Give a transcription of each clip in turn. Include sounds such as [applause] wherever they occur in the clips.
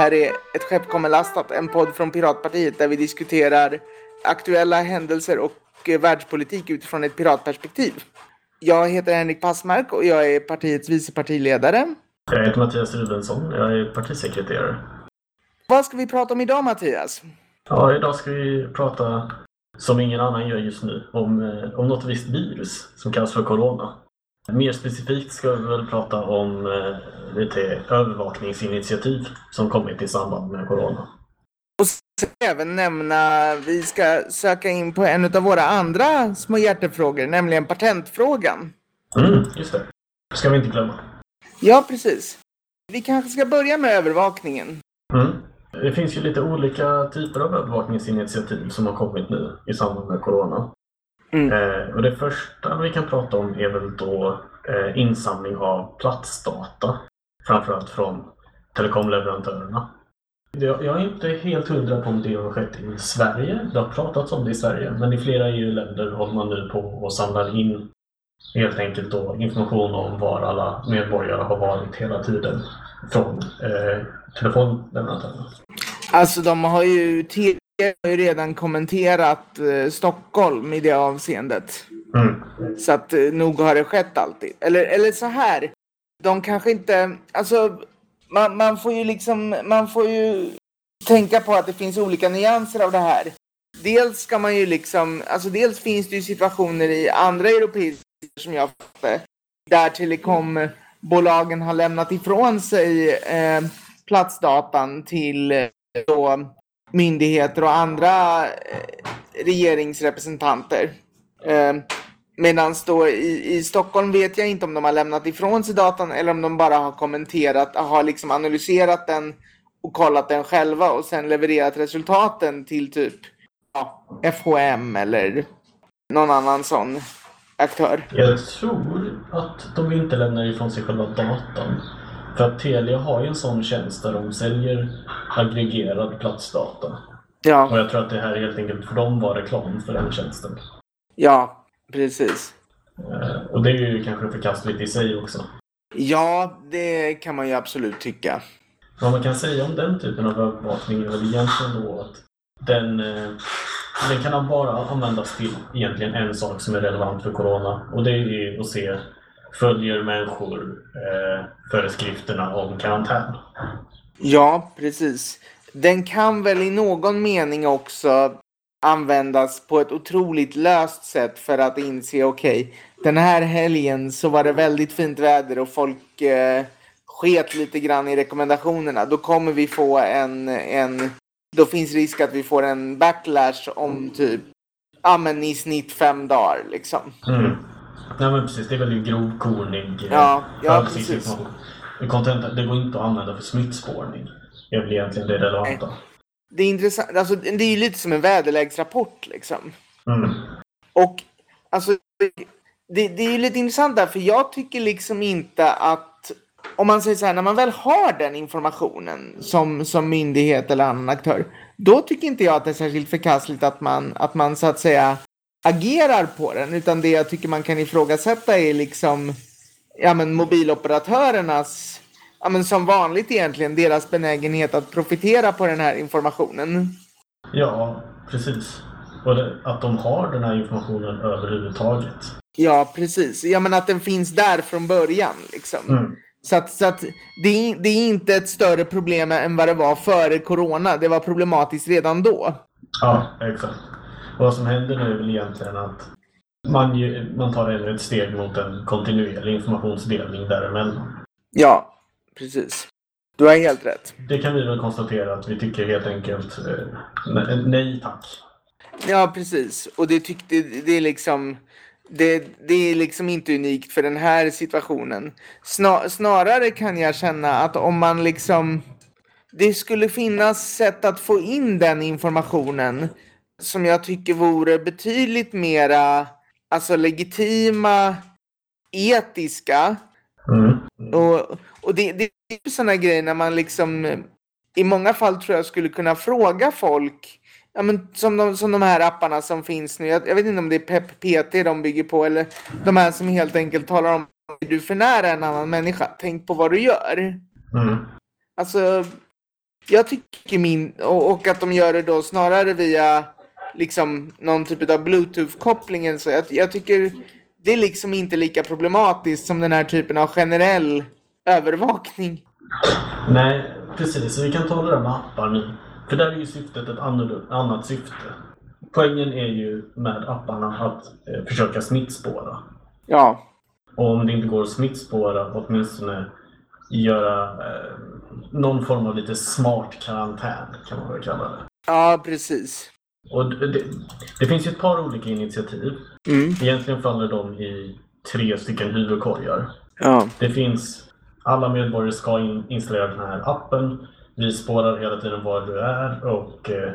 här är Ett skepp kommer lastat, en podd från Piratpartiet där vi diskuterar aktuella händelser och eh, världspolitik utifrån ett piratperspektiv. Jag heter Henrik Passmark och jag är partiets vice partiledare. Jag heter Mattias Rubensson, jag är partisekreterare. Vad ska vi prata om idag Mattias? Ja, idag ska vi prata, som ingen annan gör just nu, om, eh, om något visst virus som kallas för Corona. Mer specifikt ska vi väl prata om eh, lite övervakningsinitiativ som kommit i samband med Corona. Och sen även nämna, vi ska söka in på en av våra andra små hjärtefrågor, nämligen patentfrågan. Mm, just det. ska vi inte glömma. Ja, precis. Vi kanske ska börja med övervakningen. Mm. Det finns ju lite olika typer av övervakningsinitiativ som har kommit nu i samband med Corona. Mm. Eh, och det första vi kan prata om är väl då eh, insamling av platsdata. Framförallt från telekomleverantörerna. Jag, jag är inte helt hundra på om det har skett i Sverige. Det har pratats om det i Sverige, men i flera EU-länder håller man nu på och samlar in helt enkelt då information om var alla medborgare har varit hela tiden från eh, telefonleverantörerna. Alltså de har ju, har ju redan kommenterat eh, Stockholm i det avseendet. Mm. Så att eh, nog har det skett alltid. Eller, eller så här. De kanske inte, alltså man, man får ju liksom, man får ju tänka på att det finns olika nyanser av det här. Dels ska man ju liksom, alltså dels finns det ju situationer i andra europeiska som jag fattar där telekombolagen har lämnat ifrån sig eh, platsdatan till eh, då, myndigheter och andra eh, regeringsrepresentanter. Eh, medan då i, i Stockholm vet jag inte om de har lämnat ifrån sig datan eller om de bara har kommenterat, har liksom analyserat den och kollat den själva och sen levererat resultaten till typ ja, FHM eller någon annan sån aktör. Jag tror att de inte lämnar ifrån sig själva datan. För att Telia har ju en sån tjänst där de säljer aggregerad platsdata. Och Ja, jag tror att det här helt enkelt för dem var reklam för den tjänsten. ja, precis. Eh, Och det är ju kanske förkastligt i sig också. Ja, det kan man ju absolut tycka. Vad man kan säga om den typen av övervakning är väl egentligen då att den, eh, den kan bara användas till egentligen en sak som är relevant för Corona. Och det är att se, följer människor eh, föreskrifterna om karantän? Ja, precis. Den kan väl i någon mening också användas på ett otroligt löst sätt för att inse okej, den här helgen så var det väldigt fint väder och folk eh, sket lite grann i rekommendationerna. Då kommer vi få en, en då finns risk att vi får en backlash om typ, ja men i snitt fem dagar liksom. Mm. Nej men precis, det är väl ju grovkornig eh, Ja, ja, översiktsinformation. Content, det går inte att använda för smittspårning. Det är väl egentligen det relevanta. Det är intressant, alltså det är ju lite som en väderleksrapport liksom. Mm. Och alltså, det, det är ju lite intressant där, för jag tycker liksom inte att om man säger så här, när man väl har den informationen som, som myndighet eller annan aktör, då tycker inte jag att det är särskilt förkastligt att man, att man så att säga agerar på den, utan det jag tycker man kan ifrågasätta är liksom ja, men mobiloperatörernas, ja, men som vanligt egentligen, deras benägenhet att profitera på den här informationen. Ja, precis. Och att de har den här informationen överhuvudtaget. Ja, precis. Ja, men att den finns där från början. Liksom. Mm. Så att, så att det, är, det är inte ett större problem än vad det var före corona. Det var problematiskt redan då. Ja, exakt. Vad som händer nu är väl egentligen att man, ju, man tar ännu ett steg mot en kontinuerlig informationsdelning däremellan. Ja, precis. Du har helt rätt. Det kan vi väl konstatera att vi tycker helt enkelt eh, ne- nej tack. Ja, precis. Och det tyckte det är liksom det, det är liksom inte unikt för den här situationen. Snar, snarare kan jag känna att om man liksom det skulle finnas sätt att få in den informationen som jag tycker vore betydligt mera alltså legitima, etiska Mm. och, och det, det är ju sådana grejer när man liksom i många fall tror jag skulle kunna fråga folk Ja, men som, de, som de här apparna som finns nu. Jag, jag vet inte om det är Pep PT de bygger på eller de här som helt enkelt talar om att du är för nära en annan människa. Tänk på vad du gör. Mm. Alltså, jag tycker min, och, och, att de gör det då snarare via liksom någon typ av bluetooth-kopplingen så jag, jag tycker det är liksom inte lika problematiskt som den här typen av generell övervakning. Nej, precis. Så vi kan ta det där med appar nu. För där är ju syftet ett annat syfte. Poängen är ju med apparna att eh, försöka smittspåra. Ja. Och om det inte går att smittspåra, åtminstone göra eh, någon form av lite smart karantän, kan man väl kalla det. Ja, precis. Och det, det finns ju ett par olika initiativ. Mm. Egentligen faller de i tre stycken huvudkorgar. Ja. Det finns alla medborgare ska in, installera den här appen. Vi spårar hela tiden var du är och eh,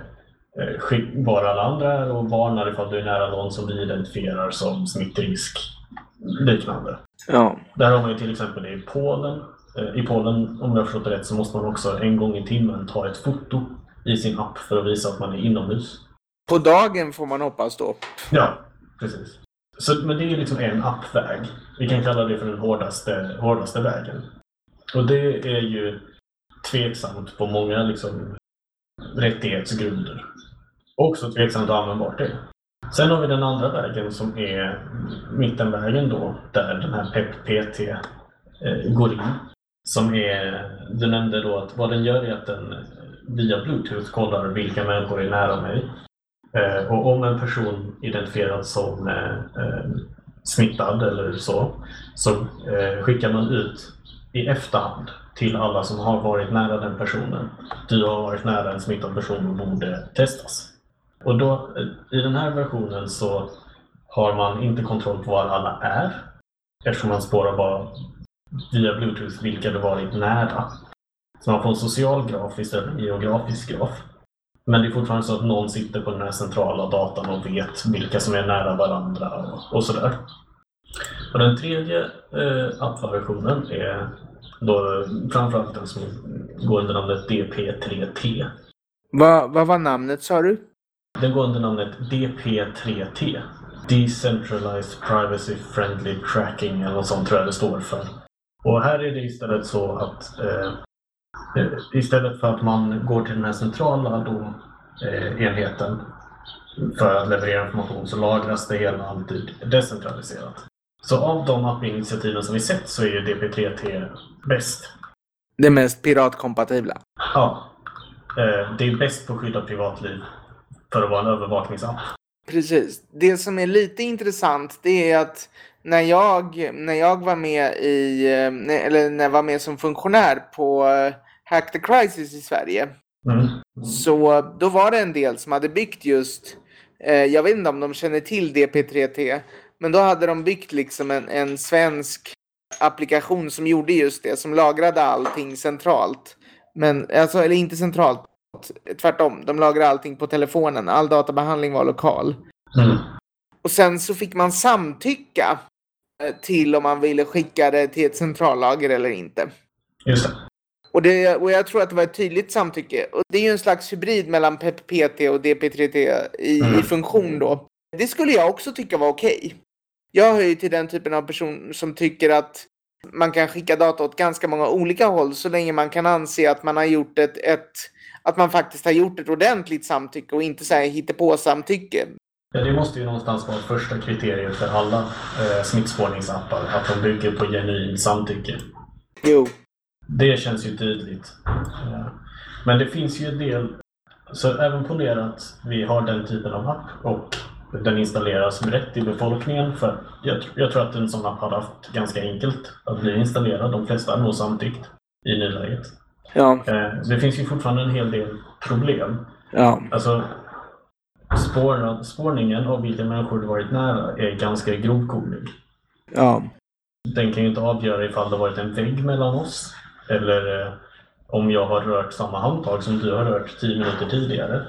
eh var alla andra är och varnar ifall du är nära någon som vi identifierar som smittrisk liknande. Ja. Där har man ju till exempel i Polen. Eh, I Polen, om jag förstått det rätt, så måste man också en gång i timmen ta ett foto i sin app för att visa att man är inomhus. På dagen får man hoppas då. Ja, precis. Så, men det är liksom en appväg. Vi kan kalla det för den hårdaste, hårdaste vägen. Och det är ju tveksamt på många liksom, rättighetsgrunder. Också tveksamt och användbart det. Sen har vi den andra vägen som är mittenvägen då, där den här PEP-PT eh, går in. Som är, du nämnde då att vad den gör är att den eh, via Bluetooth kollar vilka människor är nära mig. Eh, och om en person identifieras som eh, eh, smittad eller så, så eh, skickar man ut i efterhand till alla som har varit nära den personen. Du har varit nära en smittad person och borde testas. Och då, eh, I den här versionen så har man inte kontroll på var alla är eftersom man spårar bara via Bluetooth vilka du varit nära. Så man får en social graf istället för en geografisk graf. Men det är fortfarande så att någon sitter på den här centrala datan och vet vilka som är nära varandra och, och sådär. Och den tredje eh, appversionen är då framförallt den som går under namnet DP3T. Vad va var namnet sa du? Den går under namnet DP3T. Decentralized Privacy Friendly Tracking eller något sånt tror jag det står för. Och här är det istället så att eh, istället för att man går till den här centrala eh, enheten för att leverera information så lagras det hela alltid decentraliserat. Så av de appinitiativen som vi sett så är ju DP3T bäst. Det mest piratkompatibla? Ja. Eh, det är bäst på att skydda privatliv för att vara en övervakningsapp. Precis. Det som är lite intressant det är att när jag, när jag var med i, eh, eller när jag var med som funktionär på eh, Hack the Crisis i Sverige. Mm. Så då var det en del som hade byggt just, jag vet inte om de känner till DP3T, men då hade de byggt liksom en, en svensk applikation som gjorde just det, som lagrade allting centralt. Men, alltså, eller inte centralt, tvärtom. De lagrade allting på telefonen. All databehandling var lokal. Mm. Och sen så fick man samtycka eh, till om man ville skicka det till ett centrallager eller inte. Just det. Och, det, och jag tror att det var ett tydligt samtycke. Och det är ju en slags hybrid mellan PEP-PT och DP3T i, mm. i funktion då. Det skulle jag också tycka var okej. Okay. Jag hör ju till den typen av person som tycker att man kan skicka data åt ganska många olika håll så länge man kan anse att man har gjort ett, ett att man faktiskt har gjort ett ordentligt samtycke och inte så på samtycke. Ja, det måste ju någonstans vara första kriteriet för alla eh, smittspårningsappar, att de bygger på genuint samtycke. Jo. Det känns ju tydligt. Ja. Men det finns ju en del, så även ponera att vi har den typen av app och den installeras brett i befolkningen. För jag, jag, tror att en sån app hade haft ganska enkelt att bli installerad. De flesta har nog samtyckt i nuläget. Ja. Eh, det finns ju fortfarande en hel del problem. Ja. Alltså, spår, spårningen av vilka människor du varit nära är ganska grovkornig. Ja. Den kan ju inte avgöra ifall det varit en vägg mellan oss eller eh, om jag har rört samma handtag som du har rört tio minuter tidigare.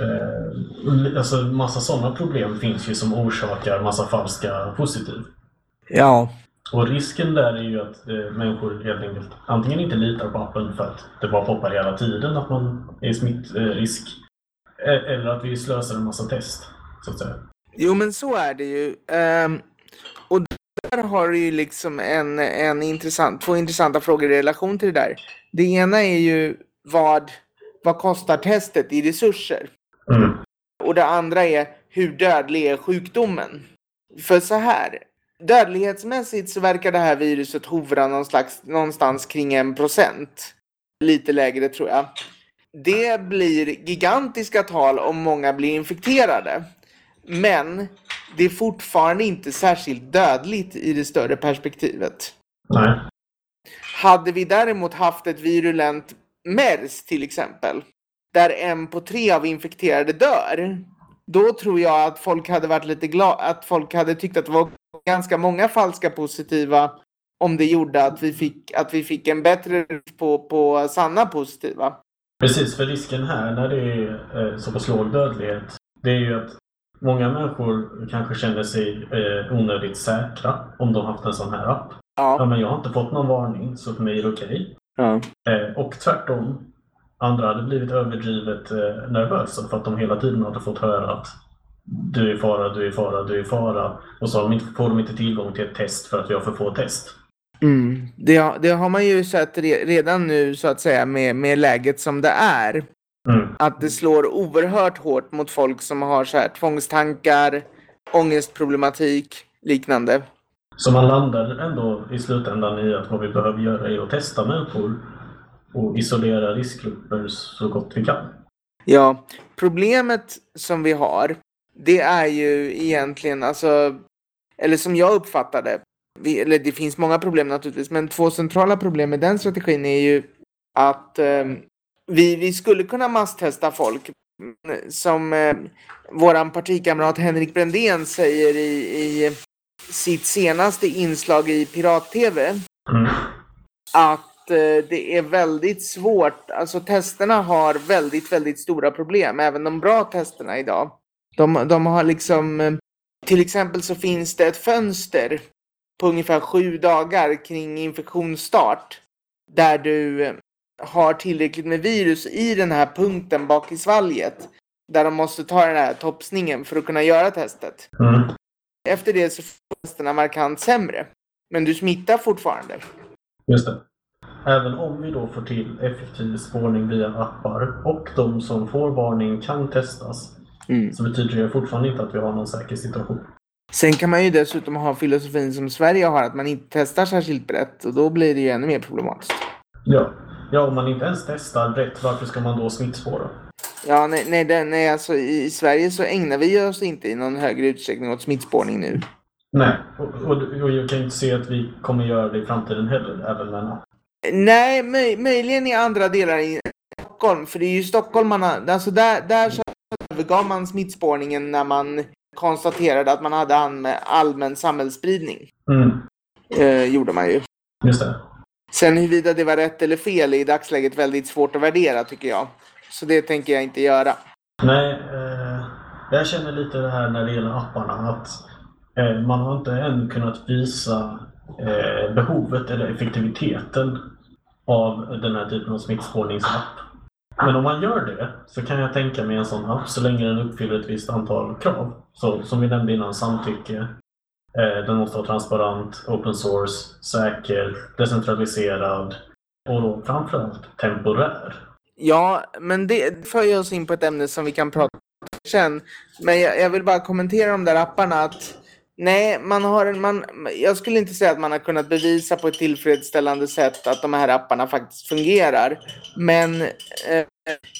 Eh, alltså massa sådana problem finns ju som orsakar massa falska positiv. Ja. Och risken där är ju att eh, människor helt enkelt antingen inte litar på appen för att det bara poppar hela tiden att man är smittrisk. Eller att vi slösar en massa test, så att säga. Jo, men så är det ju. Um, och där har du ju liksom en, en intressant, två intressanta frågor i relation till det där. Det ena är ju vad, vad kostar testet i resurser? Mm. Och det andra är hur dödlig är sjukdomen? För så här, dödlighetsmässigt så verkar det här viruset hovra någon slags, någonstans kring en procent. Lite lägre tror jag. Det blir gigantiska tal om många blir infekterade. Men det är fortfarande inte särskilt dödligt i det större perspektivet. Nej. Hade vi däremot haft ett virulent MERS till exempel, där en på tre av infekterade dör, då tror jag att folk hade varit lite glada, att folk hade tyckt att det var ganska många falska positiva om det gjorde att vi fick, att vi fick en bättre på, på sanna positiva. Precis, för risken här när det är eh, så pass låg dödlighet, det är ju att många människor kanske känner sig eh, onödigt säkra om de haft en sån här app. Ja, Ja. men jag har inte fått någon varning, så för mig är det okej. ja. Eh, och tvärtom, andra hade blivit överdrivet eh, nervösa för att de hela tiden hade fått höra att du är i fara, du är i fara, du är i fara. Och så har de inte, får de inte tillgång till ett test för att vi har för få test. Mm. Det, har- det har man ju sett re, redan nu så att säga med, med läget som det är. Mm. Att det slår oerhört hårt mot folk som har så här tvångstankar, ångestproblematik, liknande. Så man landar ändå i slutändan i att vad vi behöver göra är att testa människor och isolera riskgrupper så gott vi kan. Ja, problemet som vi har, det är ju egentligen alltså, eller som jag uppfattar det, vi, eller det finns många problem naturligtvis, men två centrala problem med den strategin är ju att eh, vi, vi skulle kunna masstesta folk som eh, våran partikamrat Henrik Brändén säger i, i sitt senaste inslag i Pirat-TV Mm. att eh, det är väldigt svårt. Alltså testerna har väldigt, väldigt stora problem. Även de bra testerna idag. De, de har liksom, eh, till exempel så finns det ett fönster på ungefär sju dagar kring infektionsstart. Där du eh, har tillräckligt med virus i den här punkten bak i svalget. Där de måste ta den här topsningen för att kunna göra testet. Mm. Efter det så får testerna markant sämre. Men du smittar fortfarande. Just det. Även om vi då får till effektiv spårning via appar och de som får varning kan testas Mm. så betyder det fortfarande inte att vi har någon säker situation. Sen kan man ju dessutom ha filosofin som Sverige har, att man inte testar särskilt brett och då blir det ju ännu mer problematiskt. Ja. Ja, om man inte ens testar rätt, varför ska man då smittspåra? Ja, nej, nej, det, nej alltså i, i Sverige så ägnar vi oss inte i någon högre utsträckning åt smittspårning nu. Nej, och, och, och jag kan inte se att vi kommer göra det i framtiden heller, även med. Nej, möj, möjligen i andra delar i Stockholm, för det är ju stockholmarna, alltså där, där så övergav man smittspårningen när man konstaterade att man hade allmän, allmän samhällsspridning. Mm. Eh, gjorde man ju. Just det. Sen huruvida det var rätt eller fel är i dagsläget väldigt svårt att värdera tycker jag. Så det tänker jag inte göra. Nej, eh, jag känner lite det här när det gäller apparna att eh, man har inte än kunnat visa eh, behovet eller effektiviteten av den här typen av smittspårningsapp. Men om man gör det så kan jag tänka mig en sån app så länge den uppfyller ett visst antal krav. Så, som vi nämnde innan, samtycke. Eh, den måste vara transparent, open source, säker, decentraliserad och då framförallt temporär. Ja, men det för ju oss in på ett ämne som vi kan prata om sen. Men jag, jag vill bara kommentera de där apparna att nej, man har en, man, jag skulle inte säga att man har kunnat bevisa på ett tillfredsställande sätt att de här apparna faktiskt fungerar. Men eh,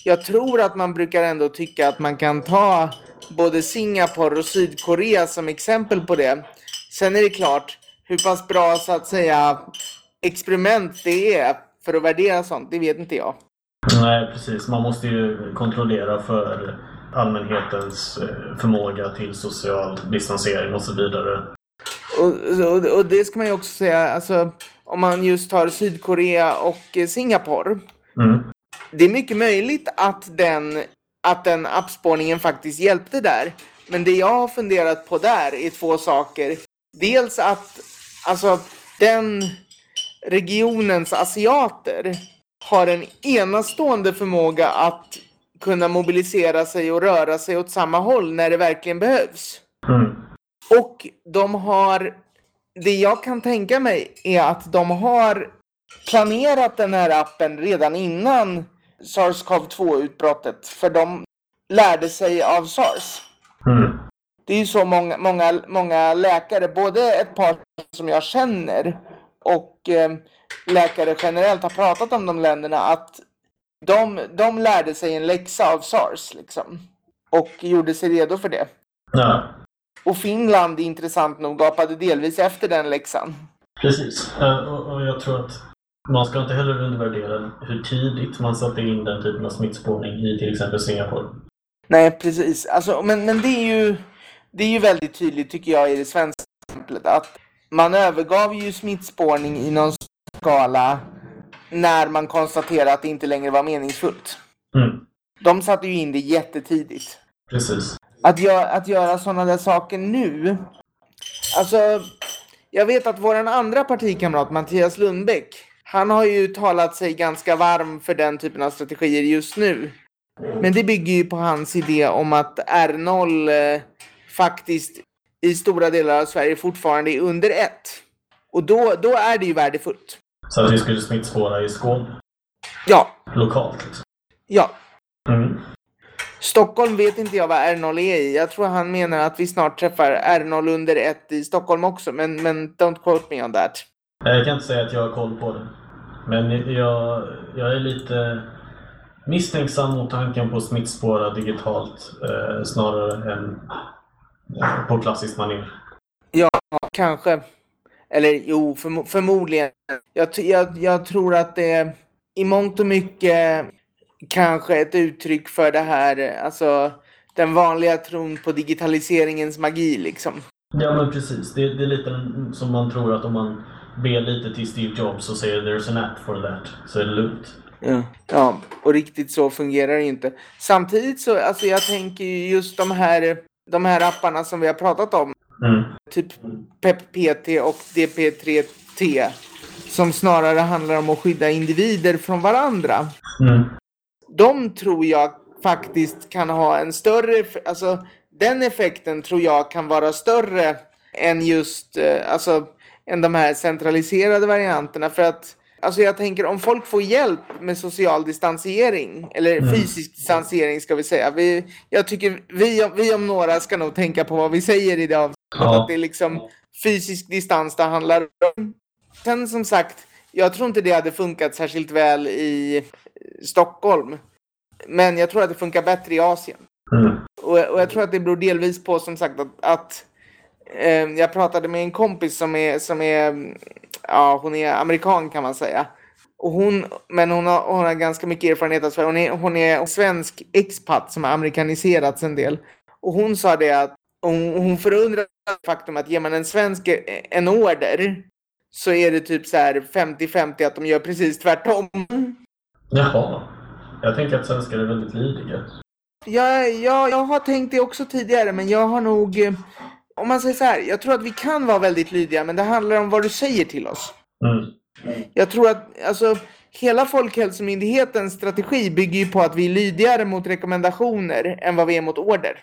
jag tror att man brukar ändå tycka att man kan ta både Singapore och Sydkorea som exempel på det. Sen är det klart hur pass bra så att säga experiment det är för att värdera sånt, det vet inte jag. Nej, precis. Man måste ju kontrollera för allmänhetens eh, förmåga till social distansering och så vidare. Och, och, och det ska man ju också säga, alltså om man just tar Sydkorea och Singapore. Mm. Det är mycket möjligt att den, att den appspårningen faktiskt hjälpte där. Men det jag har funderat på där är två saker. Dels att alltså den regionens asiater har en enastående förmåga att kunna mobilisera sig och röra sig åt samma håll när det verkligen behövs. Mm. Och de har, det jag kan tänka mig är att de har planerat den här appen redan innan sars-cov-2-utbrottet. För de lärde sig av sars. Mm. Det är ju så många, många, många läkare, både ett par som jag känner och eh, läkare generellt har pratat om de länderna att de, de lärde sig en läxa av sars liksom. Och gjorde sig redo för det. Ja, Och Finland, intressant nog, gapade delvis efter den läxan. precis. Och, och jag tror att man ska inte heller undervärdera hur tidigt man satte in den typen av smittspårning i till exempel Singapore. Nej, precis. Alltså, men, men det är ju det är ju väldigt tydligt tycker jag i det svenska exemplet att man övergav ju smittspårning i någon skala när man konstaterade att det inte längre var meningsfullt. Mm. De satte ju in det jättetidigt. Precis. Att, gö- att göra sådana där saker nu. Alltså, jag vet att vår andra partikamrat Mattias Lundbäck, han har ju talat sig ganska varm för den typen av strategier just nu. Men det bygger ju på hans idé om att R0 eh, faktiskt i stora delar av Sverige fortfarande är under ett. Och då, då är det ju värdefullt. Så att vi skulle smittspåra i Skåne, Ja, lokalt. Liksom. ja. Mm. Stockholm vet inte jag vad R0 är i. Jag tror han menar att vi snart träffar R0 under ett i Stockholm också. Men, men don't quote me on that. Jag kan inte säga att jag har koll på det. Men jag, jag är lite misstänksam mot tanken på smittspåra digitalt eh, snarare än på klassiskt manér. Kanske. Eller jo, förmo- förmodligen. Jag, jag, jag tror att det är i mångt och mycket kanske ett uttryck för det här, alltså den vanliga tron på digitaliseringens magi liksom. Ja men precis. Det, det är lite som man tror att om man ber lite till Steve Jobs och säger “There's an app for that” så är det lugnt. Ja. ja, och riktigt så fungerar det inte. Samtidigt så, alltså jag tänker ju just de här, de här apparna som vi har pratat om, Mm. typ PEP-PT och DP3T, som snarare handlar om att skydda individer från varandra. Mm. De tror jag faktiskt kan ha en större, alltså den effekten tror jag kan vara större än just, eh, alltså, än de här centraliserade varianterna. För att, alltså jag tänker om folk får hjälp med social distansering, eller Mm. fysisk distansering ska vi säga. Vi, jag tycker vi, om- vi om några ska nog tänka på vad vi säger i det avsnittet. Ja. Att det är liksom fysisk distans det handlar om. Sen som sagt, jag tror inte det hade funkat särskilt väl i eh, Stockholm. Men jag tror att det funkar bättre i Asien. Mm. Och, och jag tror att det beror delvis på som sagt att, att eh, jag pratade med en kompis som är, som är, ja hon är amerikan kan man säga. Och hon, men hon har, hon har ganska mycket erfarenhet av Sverige. Hon är, hon är svensk expat som har amerikaniserats en del. Och hon sa det att hon, hon förundrar det faktum att ger man en svensk en order så är det typ så här 50-50 att de gör precis tvärtom. Jaha. Jag tänker att svenskar är väldigt lydiga. Ja, ja, jag har tänkt det också tidigare, men jag har nog... Om man säger så här, jag tror att vi kan vara väldigt lydiga, men det handlar om vad du säger till oss. Mm. Jag tror att, alltså, hela Folkhälsomyndighetens strategi bygger ju på att vi är lydigare mot rekommendationer än vad vi är mot order.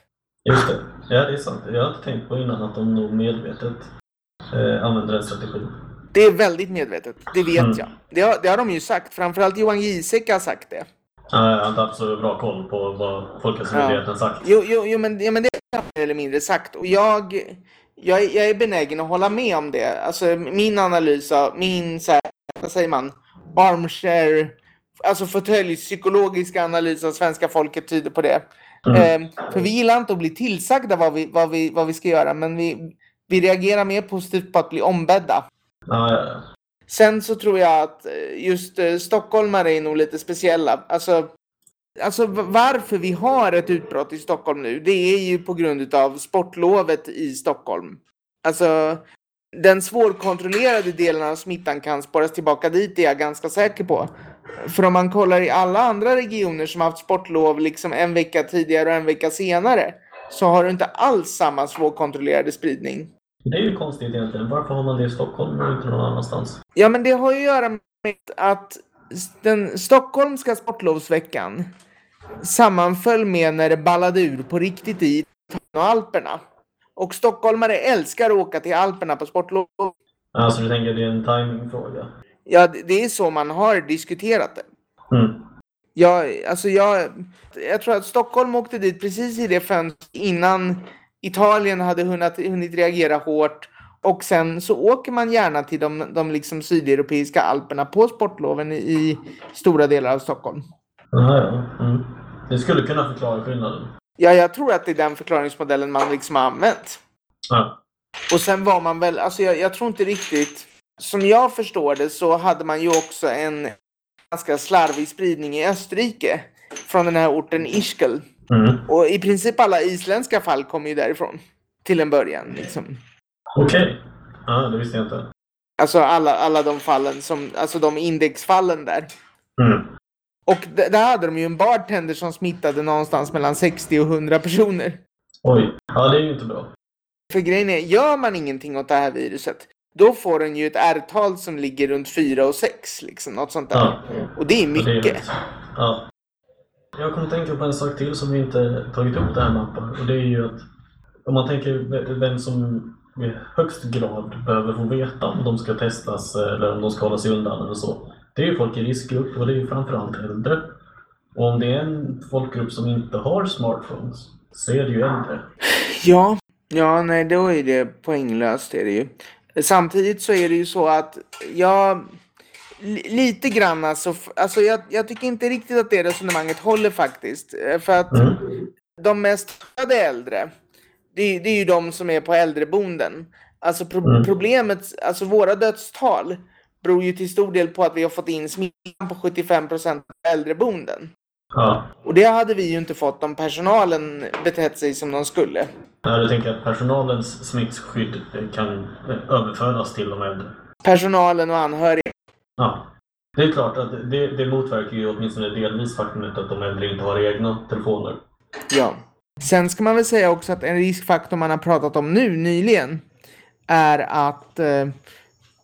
Just det. Ja, det är sant. Jag har inte tänkt på innan att de nog medvetet eh, använder den strategin. Det är väldigt medvetet, det vet Mm. jag. Det har, det har de ju sagt, framförallt Johan Giesecke har sagt det. Ja, Jag har inte haft så bra koll på vad Folkhälsomyndigheten sagt. Jo, jo, jo men, ja, men det jag mer eller mindre sagt. Och jag, jag, jag är benägen att hålla med om det. Alltså min analys av, min så här, vad säger man, armchair, alltså fåtölj, psykologiska analys av svenska folket tyder på det. Mm. Eh, för vi gillar inte att bli tillsagda vad vi, vad vi, vad vi ska göra, men vi, vi reagerar mer positivt på att bli ombedda. Ja, ja, ja. Sen så tror jag att eh, just eh, stockholmare är nog lite speciella. Alltså, alltså varför vi har ett utbrott i Stockholm nu, det är ju på grund av sportlovet i Stockholm. Alltså, den svårkontrollerade delen av smittan kan spåras tillbaka dit, det är jag ganska säker på. För om man kollar i alla andra regioner som haft sportlov liksom en vecka tidigare och en vecka senare, så har du inte alls samma svårkontrollerade spridning. Det är ju konstigt egentligen. Varför har man det i Stockholm och inte någon annanstans? Ja, men det har ju att göra med att den stockholmska sportlovsveckan sammanföll med när det ballade ur på riktigt i och Alperna. Och stockholmare älskar att åka till Alperna på sportlov. Alltså du tänker att det är en timingfråga? Ja, det är så man har diskuterat det. Mm. Jag, alltså jag, jag tror att Stockholm åkte dit precis i det fönstret innan Italien hade hunnit, hunnit reagera hårt. Och sen så åker man gärna till de, de liksom sydeuropeiska alperna på sportloven i, stora delar av Stockholm. Aha, ja. Mm. Det skulle kunna förklara skillnaden. Ja, jag tror att det är den förklaringsmodellen man liksom har använt. Ja. Och sen var man väl, alltså jag, jag tror inte riktigt, som jag förstår det så hade man ju också en ganska slarvig spridning i Österrike från den här orten Ischgl. Mm. Och i princip alla isländska fall kommer ju därifrån. Till en början liksom. Okej. Ja, det visste jag inte. Alltså alla, alla de fallen som, alltså de indexfallen där. Mm. Och där hade de ju en bartender som smittade någonstans mellan 60 och 100 personer. Oj. Ja, det är ju inte bra. För grejen är, gör man ingenting åt det här viruset, då får den ju ett R-tal som ligger runt 4 och 6, liksom, något sånt där. Ja. Och det är Ja, det är mycket. Ja. Jag kommer tänka på en sak till som vi inte tagit upp det här med appar. Och det är ju att om man tänker vem som i högst grad behöver få veta om de ska testas eller om de ska hålla sig undan eller så. Det är ju folk i riskgrupp och det är ju framförallt äldre. Och om det är en folkgrupp som inte har smartphones så är det ju äldre. [laughs] Ja, ja, nej, då är det poänglöst är det ju. Samtidigt så är det ju så att jag lite grann alltså, alltså jag, jag tycker inte riktigt att det resonemanget håller faktiskt. Eh, För att Mm. de mest skadade äldre, det, är- det är ju de som är på äldreboenden. Alltså pro- Mm. problemet, alltså våra dödstal beror ju till stor del på att vi har fått in smittan på 75 procent på äldreboenden. Ja. Och det hade vi ju inte fått om personalen betett sig som de skulle. Ja, Du tänker att personalens smittskydd kan eh, överföras till de äldre? Personalen och anhöriga. Ja. Det är klart att det, det motverkar ju åtminstone delvis faktumet att de äldre inte har egna telefoner. Ja. Sen ska man väl säga också att en riskfaktor man har pratat om nu nyligen är att eh,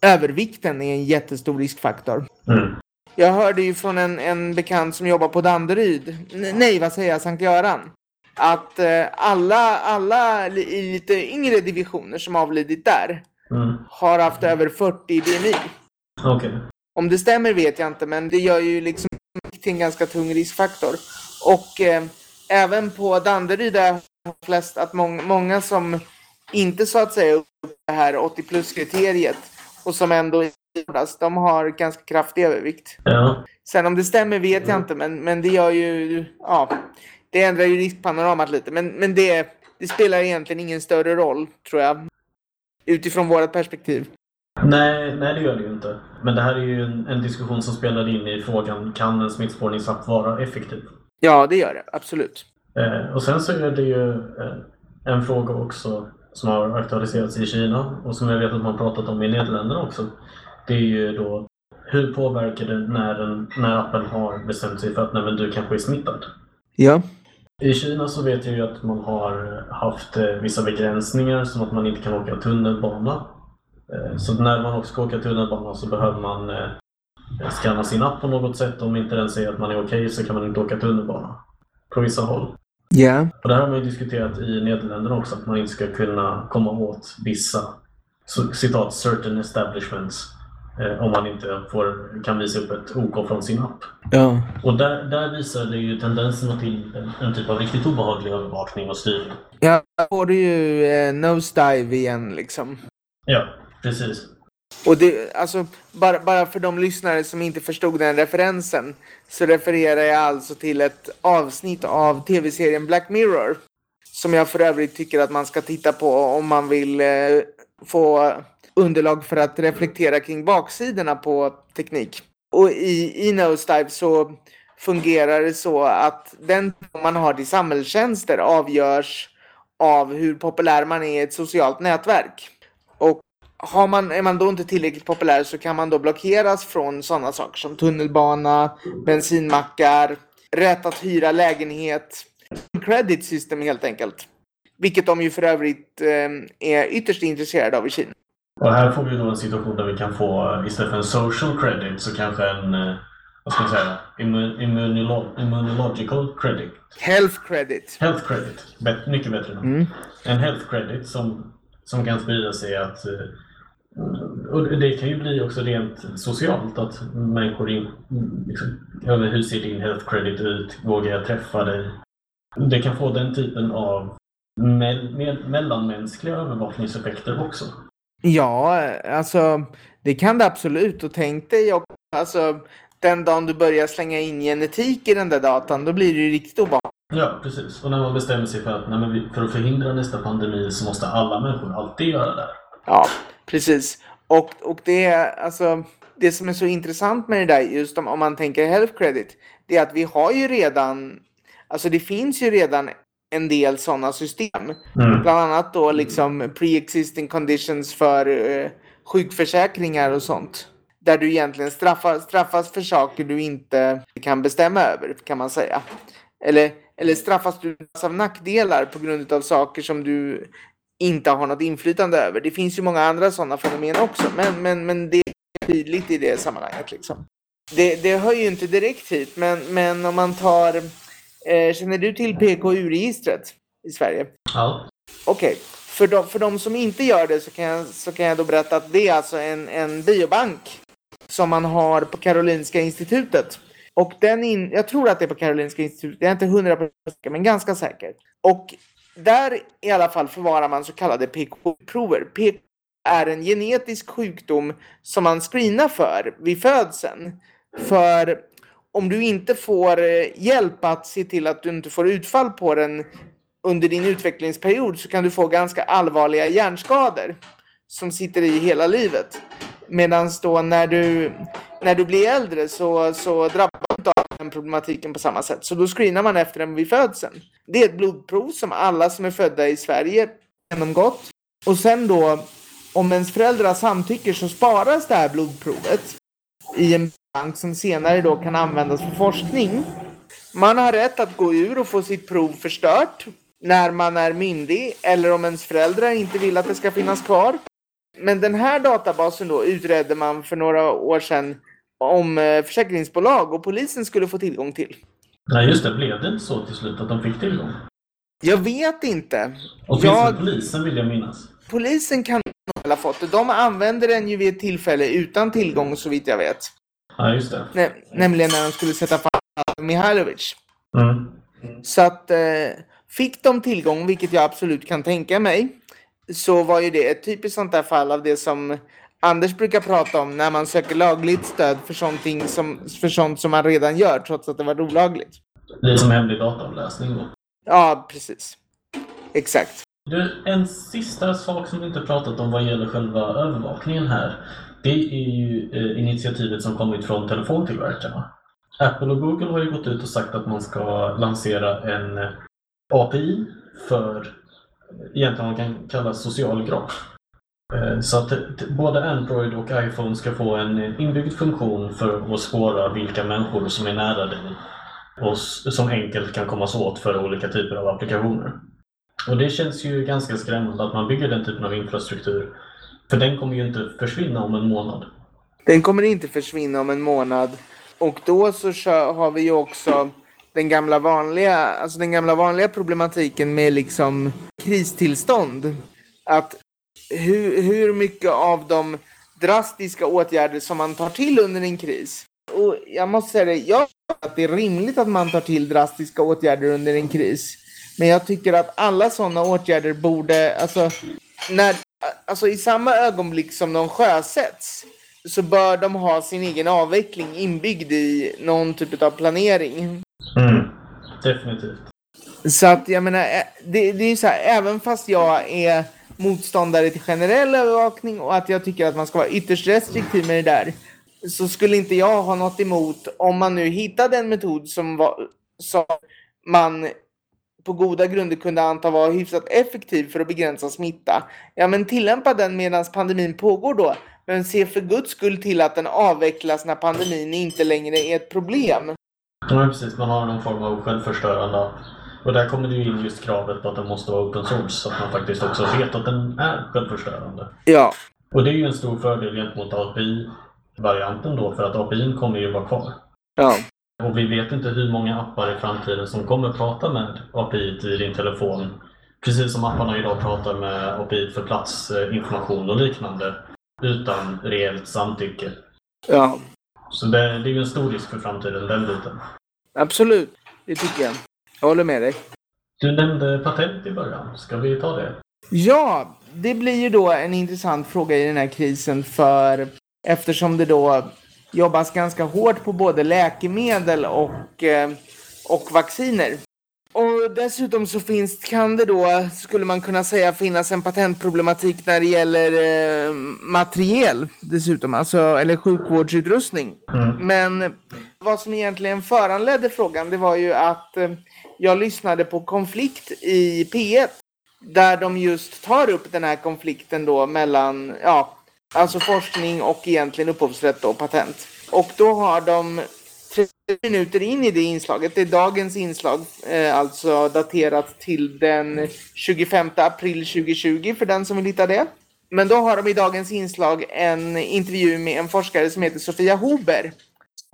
övervikten är en jättestor riskfaktor. Mm. Jag hörde ju från en, en bekant som jobbar på Danderyd, nej vad säger jag, Sankt Göran, att eh, alla, alla i lite yngre divisioner som avlidit där Mm. har haft över 40 i BMI. Okej. Om det stämmer vet jag inte, men det gör ju liksom till en ganska tung riskfaktor. Och eh, även på Danderyd är det flest att mång- många som inte så att säga upp det här 80 plus-kriteriet och som ändå är de har ganska kraftig övervikt. Ja. Sen om det stämmer vet jag inte, men, men det gör ju, ja, det ändrar ju riskpanoramat lite. Men, men det, det spelar egentligen ingen större roll, tror jag, utifrån vårt perspektiv. Nej, nej, det gör det ju inte. Men det här är ju en, en diskussion som spelar in i frågan kan en smittspårningsapp vara effektiv? Ja, det gör det, absolut. Eh, och sen så är det ju eh, en fråga också som har aktualiserats i Kina och som jag vet att man pratat om i Nederländerna också. Det är ju då hur påverkar det när, en, när appen har bestämt sig för att nej, men du kanske är smittad? Ja. I Kina så vet jag ju att man har haft eh, vissa begränsningar som att man inte kan åka tunnelbana. Eh, Så när man också ska åka tunnelbana så behöver man eh, scanna sin app på något sätt. Om inte den säger att man är okej så kan man inte åka tunnelbana. På vissa håll. Ja. Och det här har man ju diskuterat i Nederländerna också, att man inte ska kunna komma åt vissa citat certain establishments eh, om man inte får, kan visa upp ett OK från sin app. Ja. Och där, där visar det ju tendenserna till en, en typ av riktigt obehaglig övervakning och styrning. Ja, där får du ju eh, nosedive igen liksom. Ja, precis. Och det, alltså, bara, bara för de lyssnare som inte förstod den referensen så refererar jag alltså till ett avsnitt av tv-serien Black Mirror. Som jag för övrigt tycker att man ska titta på om man vill eh, få underlag för att reflektera kring baksidorna på teknik. Och i, i Nosedive så fungerar det så att den man har till samhällstjänster avgörs av hur populär man är i ett socialt nätverk. Och har man, är man då inte tillräckligt populär så kan man då blockeras från sådana saker som tunnelbana, bensinmackar, rätt att hyra lägenhet, credit system helt enkelt. Vilket de ju för övrigt eh, är ytterst intresserade av i Kina. Och här får vi då en situation där vi kan få istället för en social credit så kanske en, eh, vad ska man säga, immu- immunolo- immunological credit. Health credit. Health credit. Bet- mycket bättre namn. Mm. En health credit som, som kan sprida sig att eh, Och det kan ju bli också rent socialt att människor in, liksom, hur ser din health credit ut? Vågar jag träffa dig? Det kan få den typen av me me mellanmänskliga övervakningseffekter också. Ja, alltså det kan det absolut. Och tänk dig också, alltså den dagen du börjar slänga in genetik i den där datan, då blir det ju riktigt obehagligt. Ja, precis. Och när man bestämmer sig för att nej, för att förhindra nästa pandemi så måste alla människor alltid göra det. Ja, precis. Och, och det är alltså det som är så intressant med det där, just om, om man tänker health credit, det är att vi har ju redan, alltså det finns ju redan en del sådana system. Mm. Bland annat då liksom pre-existing conditions för eh, sjukförsäkringar och sånt. Där du egentligen straffar, straffas för saker du inte kan bestämma över, kan man säga. Eller, eller straffas du av nackdelar på grund av saker som du inte har något inflytande över. Det finns ju många andra sådana fenomen också, men, men, men det är tydligt i det sammanhanget. Liksom. Det, det hör ju inte direkt hit, men, men om man tar... Eh, känner du till PKU-registret i Sverige? Ja. Okej. Okay. För, de, för de som inte gör det så kan jag, så kan jag då berätta att det är alltså en, en biobank som man har på Karolinska institutet. Och den in, jag tror att det är på Karolinska institutet, jag är inte hundra säker, men ganska säker. Och där i alla fall förvarar man så kallade PK-prover. PK är en genetisk sjukdom som man screenar för vid födseln. För om du inte får eh, hjälp att se till att du inte får utfall på den under din utvecklingsperiod så kan du få ganska allvarliga hjärnskador som sitter i hela livet. Medan då när du, när du blir äldre så, så drabbas du inte den problematiken på samma sätt. Så då screenar man efter den vid födseln. Det är ett blodprov som alla som är födda i Sverige genomgått. Och sen då, om ens föräldrar samtycker så sparas det här blodprovet i en bank som senare då kan användas för forskning. Man har rätt att gå ur och få sitt prov förstört när man är myndig eller om ens föräldrar inte vill att det ska finnas kvar. Men den här databasen då utredde man för några år sedan om eh, försäkringsbolag och polisen skulle få tillgång till. Nej, just det. Blev det inte så till slut att de fick tillgång? Jag vet inte. Åtminstone jag... polisen vill jag minnas. Polisen kan ha fått det. De använde den ju vid ett tillfälle utan tillgång så vitt jag vet. Ja, just det. Nä nämligen när de skulle sätta fast Mihailovic. Mm. Så att eh, fick de tillgång, vilket jag absolut kan tänka mig, så var ju det ett typiskt sånt där fall av det som Anders brukar prata om när man söker lagligt stöd för, som, för sånt som man redan gör trots att det var olagligt. Det är som hemlig dataavläsning då? Ja, precis. Exakt. Du, en sista sak som vi inte pratat om vad gäller själva övervakningen här. Det är ju eh, initiativet som kommit från telefontillverkarna. Apple och Google har ju gått ut och sagt att man ska lansera en eh, API för egentligen man kan kalla social graf. Eh, så att eh, både Android och iPhone ska få en eh, inbyggd funktion för att spåra vilka människor som är nära dig och som enkelt kan kommas åt för olika typer av applikationer. Och det känns ju ganska skrämmande att man bygger den typen av infrastruktur. För den kommer ju inte försvinna om en månad. Den kommer inte försvinna om en månad. Och då så har vi ju också den gamla vanliga, alltså den gamla vanliga problematiken med liksom kristillstånd. Att hur, hur mycket av de drastiska åtgärder som man tar till under en kris. Och jag måste säga det, jag att det är rimligt att man tar till drastiska åtgärder under en kris. Men jag tycker att alla sådana åtgärder borde, alltså, när, alltså i samma ögonblick som de sjösätts så bör de ha sin egen avveckling inbyggd i någon typ av planering. Mm, definitivt. Så att jag menar, det, det är så här, även fast jag är motståndare till generell övervakning och att jag tycker att man ska vara ytterst restriktiv med det där så skulle inte jag ha något emot om man nu hittade en metod som, var, som man på goda grunder kunde anta vara hyfsat effektiv för att begränsa smitta. Ja, men tillämpa den medan pandemin pågår då. Men se för guds skull till att den avvecklas när pandemin inte längre är ett problem. Ja, precis. Man har någon form av självförstörande och där kommer det ju in just kravet på att den måste vara open source så att man faktiskt också vet att den är självförstörande. Ja. Och det är ju en stor fördel gentemot API-varianten då för att API kommer ju vara kvar. Ja. Och vi vet inte hur många appar i framtiden som kommer prata med API i din telefon. Precis som apparna idag pratar med API för platsinformation och liknande. utan reellt samtycke. Ja, Så det, det är ju en stor risk för framtiden, den biten. absolut. Det tycker jag. Jag håller med dig. Du nämnde patent i början. Ska vi ta det? Ja, det blir ju då en intressant fråga i den här krisen för eftersom det då jobbas ganska hårt på både läkemedel och, eh, och vacciner. Och dessutom så finns, kan det då, skulle man kunna säga, finnas en patentproblematik när det gäller eh, materiel dessutom, alltså, eller sjukvårdsutrustning. Mm. Men vad som egentligen föranledde frågan, det var ju att eh, jag lyssnade på Konflikt i P1 där de just tar upp den här konflikten då mellan, ja, alltså forskning och egentligen upphovsrätt och patent. Och då har de 30 minuter in i det inslaget, det är dagens inslag, eh, alltså daterat till den 25 april 2020 för den som vill hitta det. Men då har de i dagens inslag en intervju med en forskare som heter Sofia Hober,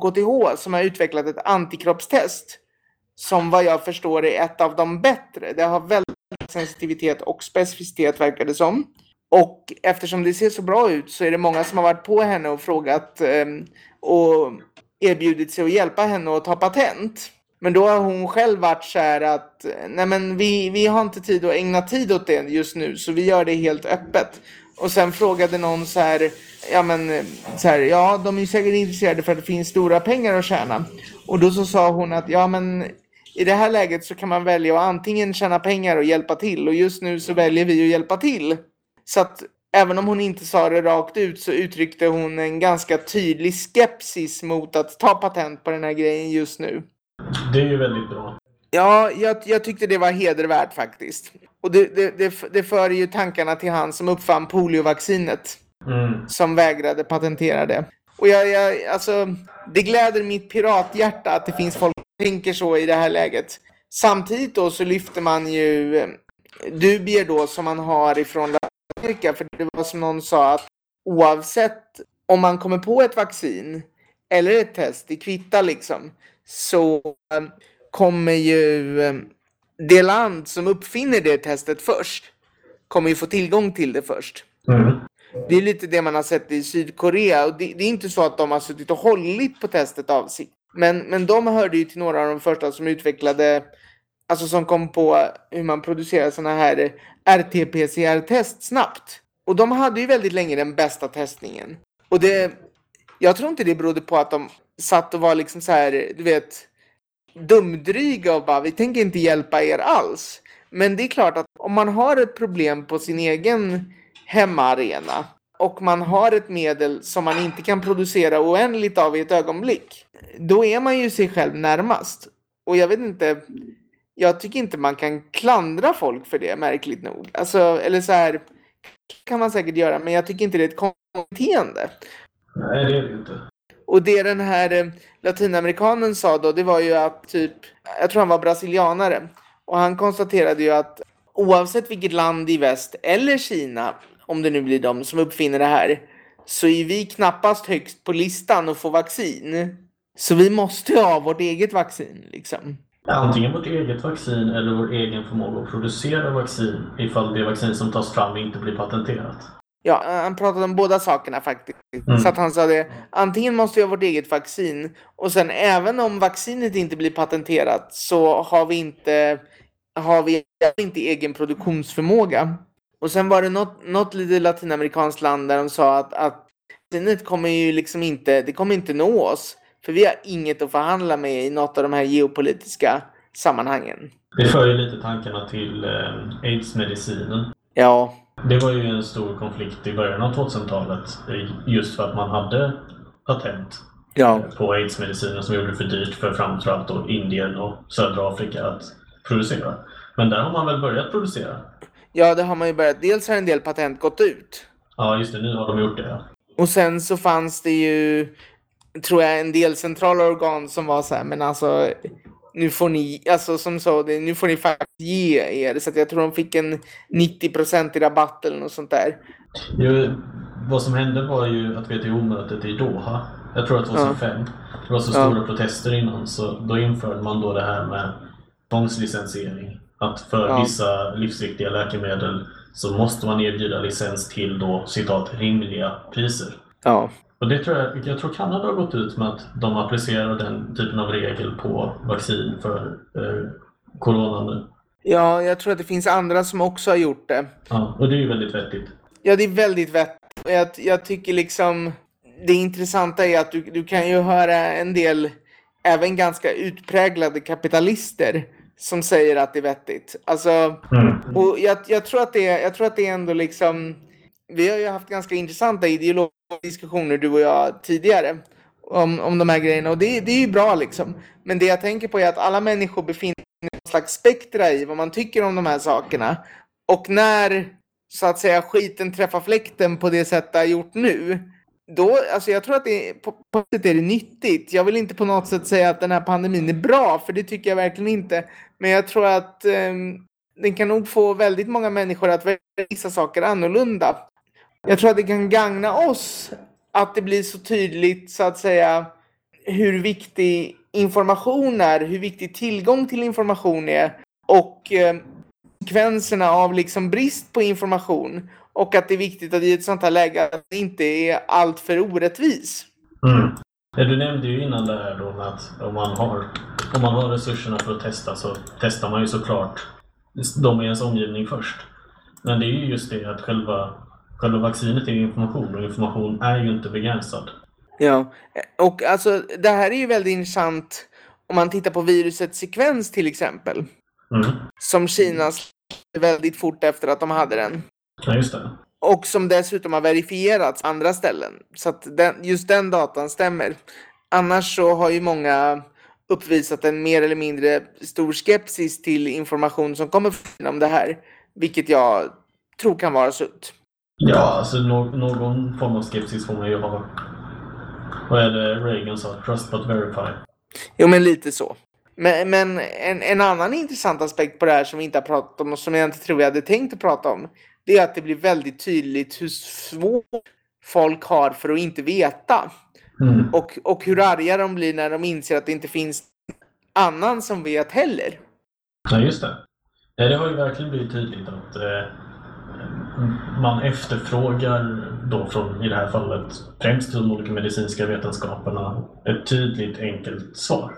KTH, som har utvecklat ett antikroppstest som vad jag förstår är ett av de bättre. Det har väldigt sensitivitet och specificitet verkar det som. Och eftersom det ser så bra ut så är det många som har varit på henne och frågat eh, och erbjudit sig att hjälpa henne att ta patent. Men då har hon själv varit så här att nej men vi, vi har inte tid att ägna tid åt det just nu så vi gör det helt öppet. Och sen frågade någon så här, ja men så här, ja de är ju säkert intresserade för att det finns stora pengar att tjäna. Och då så sa hon att ja men i det här läget så kan man välja att antingen tjäna pengar och hjälpa till och just nu så väljer vi att hjälpa till. Så att även om hon inte sa det rakt ut så uttryckte hon en ganska tydlig skepsis mot att ta patent på den här grejen just nu. Det är ju väldigt bra. Ja, jag, jag tyckte det var hedervärt faktiskt. Och det, det, det, det för ju tankarna till han som uppfann poliovaccinet. Mm. Som vägrade patentera det. Och jag, jag, alltså, det gläder mitt pirathjärta att det finns folk som tänker så i det här läget. Samtidigt då så lyfter man ju eh, dubier då som man har ifrån Amerika. För det var som någon sa att oavsett om man kommer på ett vaccin eller ett test, det kvittar liksom, så eh, kommer ju eh, det land som uppfinner det testet först kommer ju få tillgång till det först. Mm. Det är lite det man har sett i Sydkorea och det, det är inte så att de har suttit och hållit på testet av sig. Men, men de hörde ju till några av de första som utvecklade, alltså som kom på hur man producerar sådana här RT-PCR-test snabbt. Och de hade ju väldigt länge den bästa testningen. Och det, jag tror inte det berodde på att de satt och var liksom så här, du vet, dumdryga och bara vi tänker inte hjälpa er alls. Men det är klart att om man har ett problem på sin egen hemmaarena och man har ett medel som man inte kan producera oändligt av i ett ögonblick. Då är man ju sig själv närmast. Och jag vet inte, jag tycker inte man kan klandra folk för det märkligt nog. Alltså, eller så här kan man säkert göra, men jag tycker inte det är ett konstigt beteende. Nej, det är det inte. Och det den här eh, latinamerikanen sa då, det var ju att typ, jag tror han var brasilianare. Och han konstaterade ju att oavsett vilket land i väst eller Kina, om det nu blir de som uppfinner det här, så är vi knappast högst på listan att få vaccin. Så vi måste ha vårt eget vaccin liksom. Antingen vårt eget vaccin eller vår egen förmåga att producera vaccin ifall det vaccin som tas fram inte blir patenterat. Ja, han pratade om båda sakerna faktiskt. Mm. Så att han sa det, antingen måste vi ha vårt eget vaccin och sen även om vaccinet inte blir patenterat så har vi inte, har vi inte egen produktionsförmåga. Och sen var det något, något litet latinamerikanskt land där de sa att, att vaccinet kommer ju liksom inte, det kommer inte nå oss. För vi har inget att förhandla med i något av de här geopolitiska sammanhangen. Det för ju lite tankarna till eh, aids-medicinen. Ja, Det var ju en stor konflikt i början av 2000-talet eh, just för att man hade patent ja, på aids-medicinen som gjorde det för dyrt för framförallt då Indien och södra Afrika att producera. Men där har man väl börjat producera? Ja, det har man ju börjat. Dels har en del patent gått ut. Ja, just det. Nu har de gjort det. Ja. Och sen så fanns det ju, tror jag, en del centrala organ som var så här, men alltså nu får ni, alltså som sa det, nu får ni faktiskt ge er. Så jag tror de fick en 90% i rabatt eller något sånt där. Jo, vad som hände var ju att WTO-mötet i Doha, jag tror att 2005, det var så Ja. stora protester innan så då införde man då det här med tvångslicensiering. Att för Ja. vissa livsviktiga läkemedel så måste man erbjuda licens till då citat rimliga priser. Ja. Och det tror jag, jag tror Kanada har gått ut med att de applicerar den typen av regel på vaccin för eh, corona nu. Ja, jag tror att det finns andra som också har gjort det. Ja, och det är ju väldigt vettigt. Ja, det är väldigt vettigt. Jag, jag tycker liksom det intressanta är att du, du kan ju höra en del, även ganska utpräglade kapitalister som säger att det är vettigt. Alltså, Mm. och jag, jag, tror att det, jag tror att det är ändå liksom, vi har ju haft ganska intressanta ideologiska diskussioner du och jag tidigare om, om de här grejerna och det, det är ju bra liksom. Men det jag tänker på är att alla människor befinner sig i någon slags spektra i vad man tycker om de här sakerna. Och när så att säga skiten träffar fläkten på det sätt det har gjort nu. Då, alltså jag tror att det är, på, på sätt är det nyttigt. Jag vill inte på något sätt säga att den här pandemin är bra, för det tycker jag verkligen inte. Men jag tror att eh, den kan nog få väldigt många människor att välja vissa saker annorlunda. Jag tror att det kan gagna oss att det blir så tydligt så att säga hur viktig information är, hur viktig tillgång till information är och eh, konsekvenserna av liksom brist på information och att det är viktigt att i ett sånt här läge att det inte är alltför orättvis. Mm. Ja, Du nämnde ju innan det här då att om man, har, om man har resurserna för att testa så testar man ju såklart de i ens omgivning först. Men det är ju just det att själva, själva vaccinet är information och information är ju inte begränsad. Ja, och alltså det här är ju väldigt intressant om man tittar på virusets sekvens till exempel. Mm. Som Kina släppte väldigt fort efter att de hade den. Ja, just det. Och som dessutom har verifierats andra ställen. Så att den, just den datan stämmer. Annars så har ju många uppvisat en mer eller mindre stor skepsis till information som kommer om det här. Vilket jag tror kan vara sunt. Ja, alltså nå- någon form av skepsis får man ju ha. Vad är det Reagan sa? Trust but verify. Jo, men lite så. Men, men en, en annan intressant aspekt på det här som vi inte har pratat om och som jag inte tror jag hade tänkt att prata om. Det är att det blir väldigt tydligt hur svårt folk har för att inte veta. Mm. Och, och hur arga de blir när de inser att det inte finns annan som vet heller. Ja, just det. Det har ju verkligen blivit tydligt att eh, man efterfrågar då från, i det här fallet, främst de olika medicinska vetenskaperna, ett tydligt enkelt svar.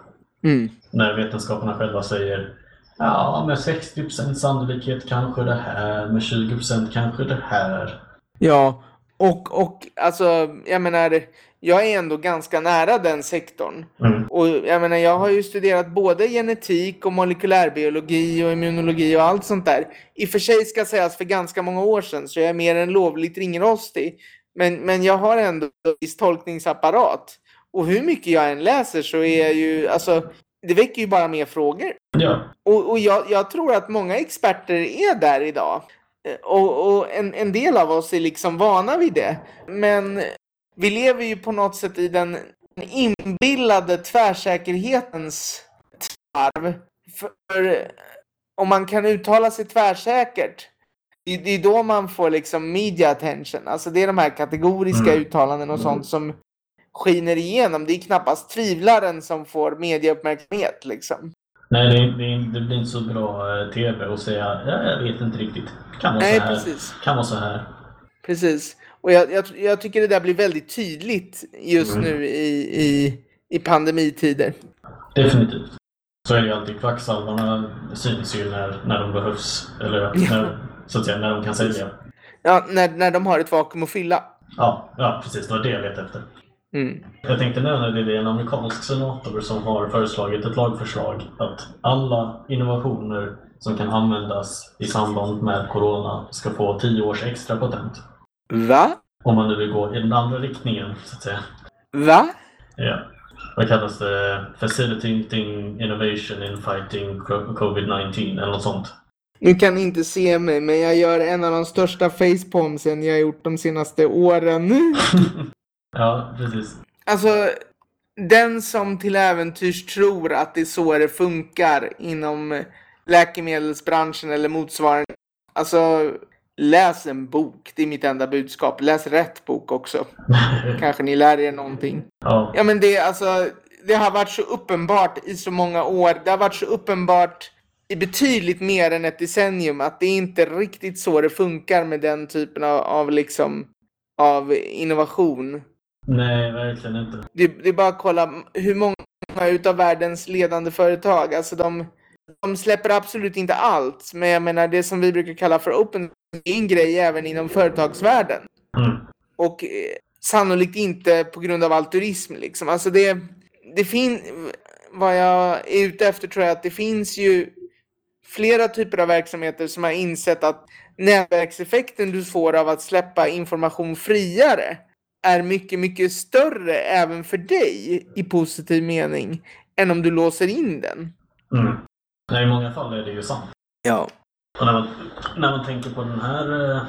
Mm. När vetenskaperna själva säger ja, med 60% sannolikhet kanske det här, med 20% kanske det här. Ja, och, och alltså, jag menar, jag är ändå ganska nära den sektorn. Mm. Och jag menar, jag har ju studerat både genetik och molekylärbiologi och immunologi och allt sånt där. I och för sig ska sägas för ganska många år sedan, så jag är mer än lovligt ringrostig. Men, men jag har ändå en viss tolkningsapparat. Och hur mycket jag än läser så är jag ju, alltså, det väcker ju bara mer frågor. Ja, Och, och jag, jag tror att många experter är där idag. Och, och en, en del av oss är liksom vana vid det. Men vi lever ju på något sätt i den inbillade tvärsäkerhetens arv. För om man kan uttala sig tvärsäkert, det, det är då man får liksom media attention. Alltså det är de här kategoriska Mm. uttalanden och sånt som skiner igenom. Det är knappast tvivlaren som får mediauppmärksamhet liksom. nej det, det, det blir inte så bra eh, TV att säga ja, jag vet inte riktigt. Kan vara Nej, så här. precis. Kan vara så här. Precis. Och jag, jag, jag tycker det där blir väldigt tydligt just Mm. nu i, i, i pandemitider. Definitivt. Så är det ju alltid. Kvacksalvarna syns ju när, när de behövs. Eller [laughs] när, så att säga, när de kan sälja. Ja, när, när de har ett vakuum att fylla. Ja, ja precis. Det var det jag letade efter. Mm. Jag tänkte nämna det, det är en amerikansk senator som har föreslagit ett lagförslag att alla innovationer som kan användas i samband med Corona ska få 10 års extra patent. Va? Om man nu vill gå i den andra riktningen, så att säga. Va? Ja. Vad kallas det? Facilitating innovation in fighting covid-19 eller något sånt. Nu kan ni inte se mig, men jag gör en av de största facepalmsen jag har gjort de senaste åren. [laughs] Ja, precis. Alltså, den som till äventyrs tror att det är så det funkar inom läkemedelsbranschen eller motsvarande. Alltså, läs en bok. Det är mitt enda budskap. Läs rätt bok också. [laughs] Kanske ni lär er någonting. ja. Ja, men det, alltså, det har varit så uppenbart i så många år. Det har varit så uppenbart i betydligt mer än ett decennium att det är inte riktigt så det funkar med den typen av, av liksom av innovation. Nej, verkligen inte. Det, det är bara att kolla hur många utav världens ledande företag, alltså de, de släpper absolut inte allt, men jag menar det som vi brukar kalla för open är en grej även inom företagsvärlden. Mm. Och eh, sannolikt inte på grund av altruism liksom. Alltså det, det finns, vad jag är ute efter tror jag att det finns ju flera typer av verksamheter som har insett att nätverkseffekten du får av att släppa information friare är mycket, mycket större även för dig i positiv mening än om du låser in den. Mm. I många fall är det ju sant. Ja. Och när man, när man tänker på den här eh,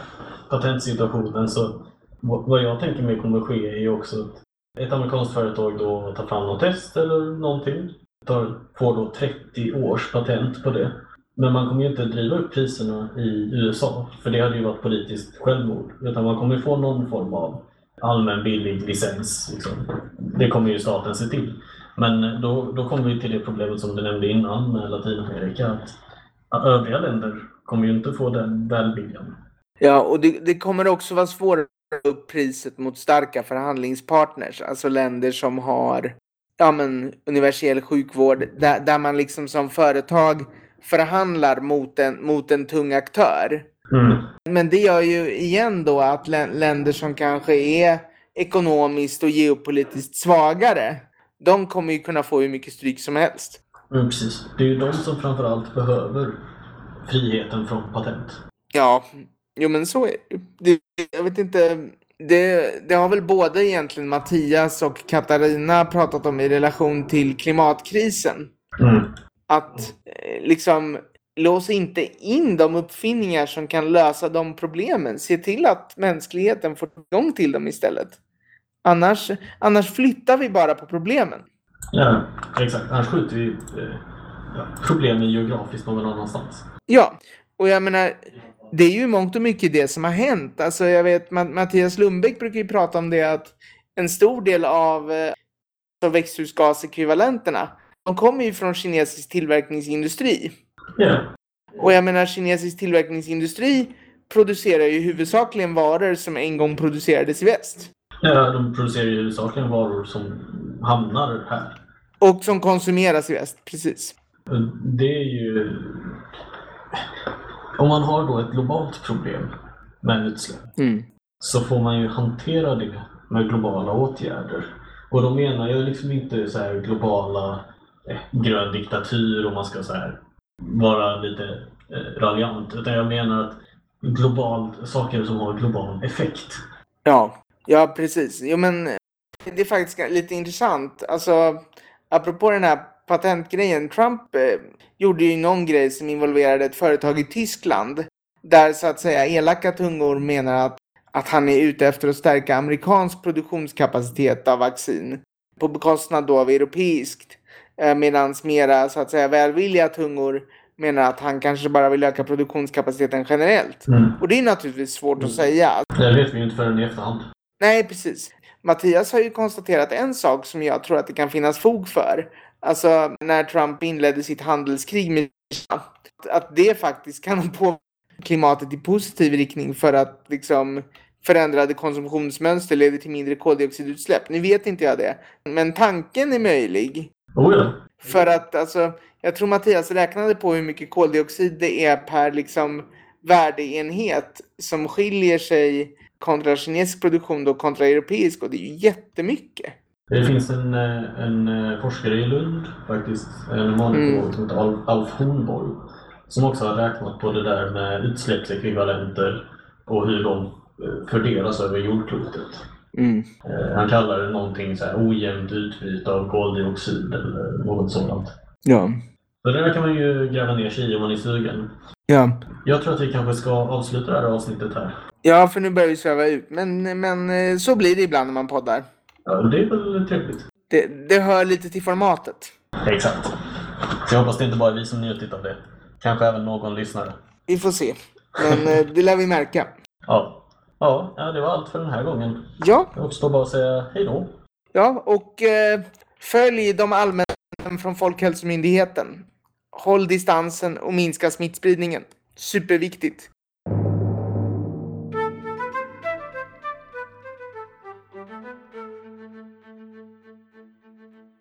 patentsituationen så vad jag tänker mig kommer ske är ju också att ett amerikanskt företag då tar fram något test eller någonting. Tar, får då 30 års patent på det. Men man kommer ju inte driva upp priserna i USA, för det hade ju varit politiskt självmord. Utan man kommer få någon form av allmän billig licens. Liksom. Det kommer ju staten se till. Men då, då kommer vi till det problemet som du nämnde innan med Latinamerika. Att övriga länder kommer ju inte få den välviljan. Ja, och det, det kommer också vara svårare att upp priset mot starka förhandlingspartners, alltså länder som har ja, men, universell sjukvård, där, där man liksom som företag förhandlar mot en, mot en tung aktör. Mm. Men det gör ju igen då att lä- länder som kanske är ekonomiskt och geopolitiskt svagare, de kommer ju kunna få hur mycket stryk som helst. Mm, precis. Det är ju de som framförallt behöver friheten från patent. Ja, jo men så är det. det. Jag vet inte, det, det har väl både egentligen Mattias och Katarina pratat om i relation till klimatkrisen. Mm. Att eh, liksom lås inte in de uppfinningar som kan lösa de problemen. Se till att mänskligheten får tillgång till dem istället. Annars, annars flyttar vi bara på problemen. Ja, exakt. Annars skjuter vi eh, ja, problemen geografiskt någon annanstans. Ja, och jag menar, det är ju mångt och mycket det som har hänt. Alltså jag vet, Ma- Mattias Lundbäck brukar ju prata om det att en stor del av eh, av växthusgasekvivalenterna, de kommer ju från kinesisk tillverkningsindustri. Ja. Och jag menar, kinesisk tillverkningsindustri producerar ju huvudsakligen varor som en gång producerades i väst. ja, de producerar ju huvudsakligen varor som hamnar här. Och som konsumeras i väst, precis. Det är ju... Om man har då ett globalt problem med utsläpp Mm. så får man ju hantera det med globala åtgärder. Och då menar jag liksom inte så här globala eh, grön diktatur om man ska så här vara lite eh, raljant. Utan jag menar att globalt saker som har global effekt. Ja, ja precis. Jo, men eh, det är faktiskt lite intressant. Alltså, apropå den här patentgrejen. Trump eh, gjorde ju någon grej som involverade ett företag i Tyskland. Där så att säga elaka tungor menar att, att han är ute efter att stärka amerikansk produktionskapacitet av vaccin. På bekostnad då av europeiskt. Eh, Medan mera så att säga välvilliga tungor menar att han kanske bara vill öka produktionskapaciteten generellt. Och det är naturligtvis svårt att säga. Det vet vi ju inte förrän i efterhand. Nej, precis. Mattias har ju konstaterat en sak som jag tror att det kan finnas fog för. Alltså när Trump inledde sitt handelskrig med Kina. Att det faktiskt kan påverka klimatet i positiv riktning för att liksom förändrade konsumtionsmönster leder till mindre koldioxidutsläpp. Nu vet inte jag det. Men tanken är möjlig. Oh ja. För att alltså, jag tror Mattias räknade på hur mycket koldioxid det är per liksom värdeenhet som skiljer sig kontra kinesisk produktion då kontra europeisk och det är ju jättemycket. Det finns en, eh, en eh, forskare i Lund faktiskt, en humanekolog som heter Alf, Alf Hornborg, som också har räknat på det där med utsläppsekvivalenter och hur de eh, fördelas över jordklotet. Mm. Han kallar det någonting så här ojämnt utbyte av koldioxid eller något sådant. Ja. Så det där kan man ju gräva ner sig i om man är sugen. Ja. Jag tror att vi kanske ska avsluta det här avsnittet här. ja, för nu börjar vi sväva ut. Men, men eh, så blir det ibland när man poddar. Ja, det är väl trevligt. Det, det hör lite till formatet. Exakt. Så jag hoppas det inte bara är vi som njutit av det. Kanske även någon lyssnare. Vi får se. Men eh, det lär vi märka. Ja. Ja, ja, det var allt för den här gången. Ja, Jag återstår bara att säga hej då. ja och eh, följ de allmänna från Folkhälsomyndigheten. håll distansen och minska smittspridningen. Superviktigt.